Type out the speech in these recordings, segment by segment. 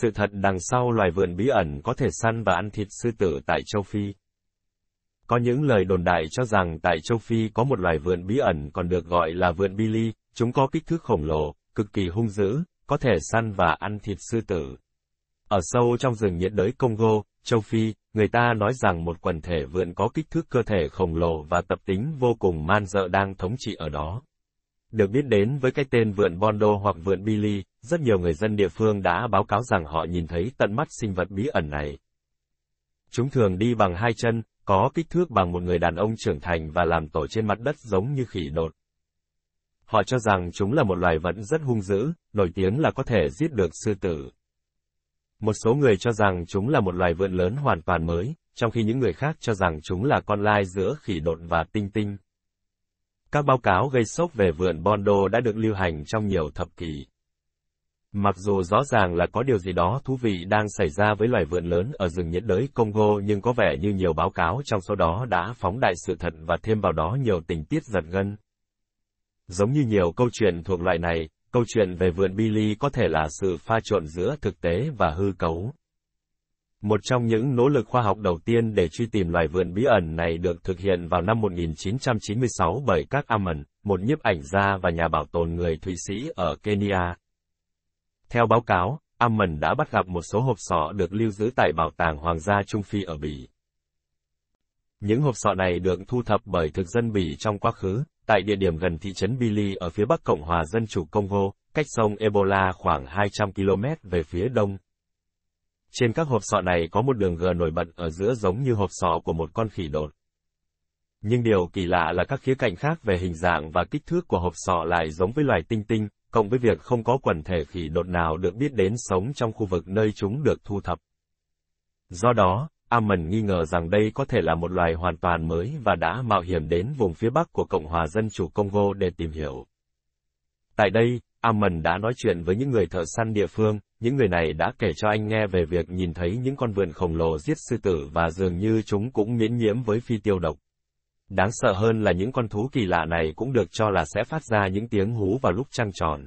Sự thật đằng sau loài vượn bí ẩn có thể săn và ăn thịt sư tử tại châu Phi. Có những lời đồn đại cho rằng tại châu Phi có một loài vượn bí ẩn còn được gọi là vượn Billy, chúng có kích thước khổng lồ, cực kỳ hung dữ, có thể săn và ăn thịt sư tử. Ở sâu trong rừng nhiệt đới Congo, châu Phi, người ta nói rằng một quần thể vượn có kích thước cơ thể khổng lồ và tập tính vô cùng man dợ đang thống trị ở đó. Được biết đến với cái tên vượn Bondo hoặc vượn Billy, rất nhiều người dân địa phương đã báo cáo rằng họ nhìn thấy tận mắt sinh vật bí ẩn này. Chúng thường đi bằng hai chân, có kích thước bằng một người đàn ông trưởng thành và làm tổ trên mặt đất giống như khỉ đột. Họ cho rằng chúng là một loài vật rất hung dữ, nổi tiếng là có thể giết được sư tử. Một số người cho rằng chúng là một loài vượn lớn hoàn toàn mới, trong khi những người khác cho rằng chúng là con lai giữa khỉ đột và tinh tinh. Các báo cáo gây sốc về vượn Bondo đã được lưu hành trong nhiều thập kỷ. Mặc dù rõ ràng là có điều gì đó thú vị đang xảy ra với loài vượn lớn ở rừng nhiệt đới Congo nhưng có vẻ như nhiều báo cáo trong số đó đã phóng đại sự thật và thêm vào đó nhiều tình tiết giật gân. Giống như nhiều câu chuyện thuộc loại này, câu chuyện về vượn Billy có thể là sự pha trộn giữa thực tế và hư cấu. Một trong những nỗ lực khoa học đầu tiên để truy tìm loài vượn bí ẩn này được thực hiện vào năm 1996 bởi các Amon, một nhiếp ảnh gia và nhà bảo tồn người Thụy Sĩ ở Kenya. Theo báo cáo, Amman đã bắt gặp một số hộp sọ được lưu giữ tại Bảo tàng Hoàng gia Trung Phi ở Bỉ. Những hộp sọ này được thu thập bởi thực dân Bỉ trong quá khứ, tại địa điểm gần thị trấn Bili ở phía bắc Cộng hòa Dân chủ Congo, cách sông Ebola khoảng 200 km về phía đông. Trên các hộp sọ này có một đường gờ nổi bật ở giữa giống như hộp sọ của một con khỉ đột. Nhưng điều kỳ lạ là các khía cạnh khác về hình dạng và kích thước của hộp sọ lại giống với loài tinh tinh, cộng với việc không có quần thể khỉ đột nào được biết đến sống trong khu vực nơi chúng được thu thập. Do đó, Amon nghi ngờ rằng đây có thể là một loài hoàn toàn mới và đã mạo hiểm đến vùng phía bắc của Cộng hòa Dân chủ Congo để tìm hiểu. Tại đây, Amon đã nói chuyện với những người thợ săn địa phương, những người này đã kể cho anh nghe về việc nhìn thấy những con vượn khổng lồ giết sư tử và dường như chúng cũng miễn nhiễm với phi tiêu độc. Đáng sợ hơn là những con thú kỳ lạ này cũng được cho là sẽ phát ra những tiếng hú vào lúc trăng tròn.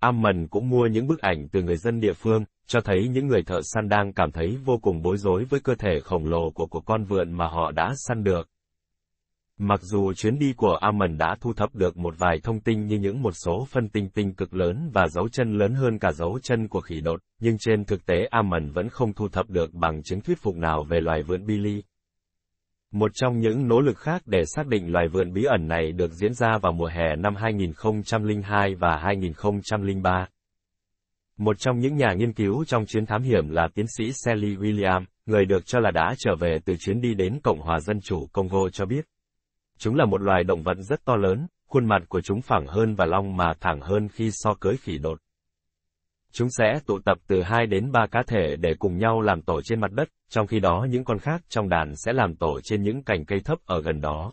Amon cũng mua những bức ảnh từ người dân địa phương, cho thấy những người thợ săn đang cảm thấy vô cùng bối rối với cơ thể khổng lồ của của con vượn mà họ đã săn được. Mặc dù chuyến đi của Amon đã thu thập được một vài thông tin như những một số phân tinh tinh cực lớn và dấu chân lớn hơn cả dấu chân của khỉ đột, nhưng trên thực tế Amon vẫn không thu thập được bằng chứng thuyết phục nào về loài vượn Billy. Một trong những nỗ lực khác để xác định loài vượn bí ẩn này được diễn ra vào mùa hè năm 2002 và 2003. Một trong những nhà nghiên cứu trong chuyến thám hiểm là tiến sĩ Sally William, người được cho là đã trở về từ chuyến đi đến Cộng hòa Dân chủ Congo cho biết. Chúng là một loài động vật rất to lớn, khuôn mặt của chúng phẳng hơn và long mà thẳng hơn khi so cưới khỉ đột. Chúng sẽ tụ tập từ 2 đến 3 cá thể để cùng nhau làm tổ trên mặt đất, trong khi đó những con khác trong đàn sẽ làm tổ trên những cành cây thấp ở gần đó.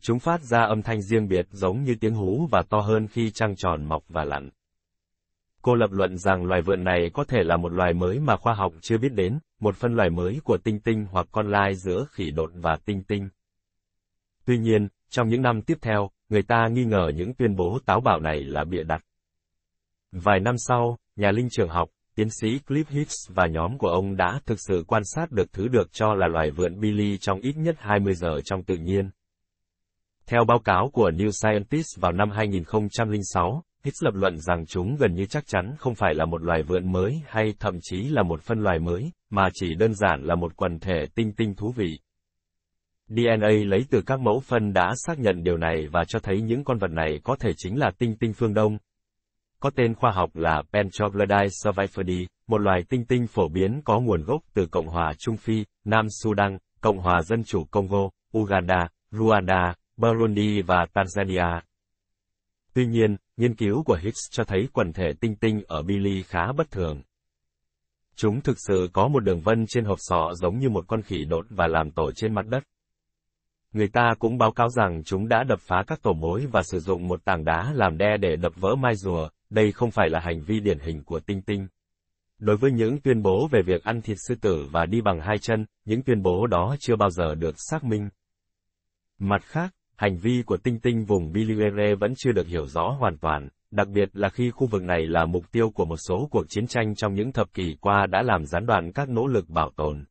Chúng phát ra âm thanh riêng biệt giống như tiếng hú và to hơn khi trăng tròn mọc và lặn. Cô lập luận rằng loài vượn này có thể là một loài mới mà khoa học chưa biết đến, một phân loài mới của tinh tinh hoặc con lai giữa khỉ đột và tinh tinh. Tuy nhiên, trong những năm tiếp theo, người ta nghi ngờ những tuyên bố táo bạo này là bịa đặt. Vài năm sau, nhà linh trường học, tiến sĩ Cliff Hicks và nhóm của ông đã thực sự quan sát được thứ được cho là loài vượn Billy trong ít nhất 20 giờ trong tự nhiên. Theo báo cáo của New Scientist vào năm 2006, Hicks lập luận rằng chúng gần như chắc chắn không phải là một loài vượn mới hay thậm chí là một phân loài mới, mà chỉ đơn giản là một quần thể tinh tinh thú vị. DNA lấy từ các mẫu phân đã xác nhận điều này và cho thấy những con vật này có thể chính là tinh tinh phương Đông. Có tên khoa học là Pentroglodyte survivori, một loài tinh tinh phổ biến có nguồn gốc từ Cộng hòa Trung Phi, Nam Sudan, Cộng hòa Dân chủ Congo, Uganda, Rwanda, Burundi và Tanzania. Tuy nhiên, nghiên cứu của Higgs cho thấy quần thể tinh tinh ở Billy khá bất thường. Chúng thực sự có một đường vân trên hộp sọ giống như một con khỉ đột và làm tổ trên mặt đất. Người ta cũng báo cáo rằng chúng đã đập phá các tổ mối và sử dụng một tảng đá làm đe để đập vỡ mai rùa, đây không phải là hành vi điển hình của tinh tinh. Đối với những tuyên bố về việc ăn thịt sư tử và đi bằng hai chân, những tuyên bố đó chưa bao giờ được xác minh. Mặt khác, hành vi của tinh tinh vùng Biliere vẫn chưa được hiểu rõ hoàn toàn, đặc biệt là khi khu vực này là mục tiêu của một số cuộc chiến tranh trong những thập kỷ qua đã làm gián đoạn các nỗ lực bảo tồn.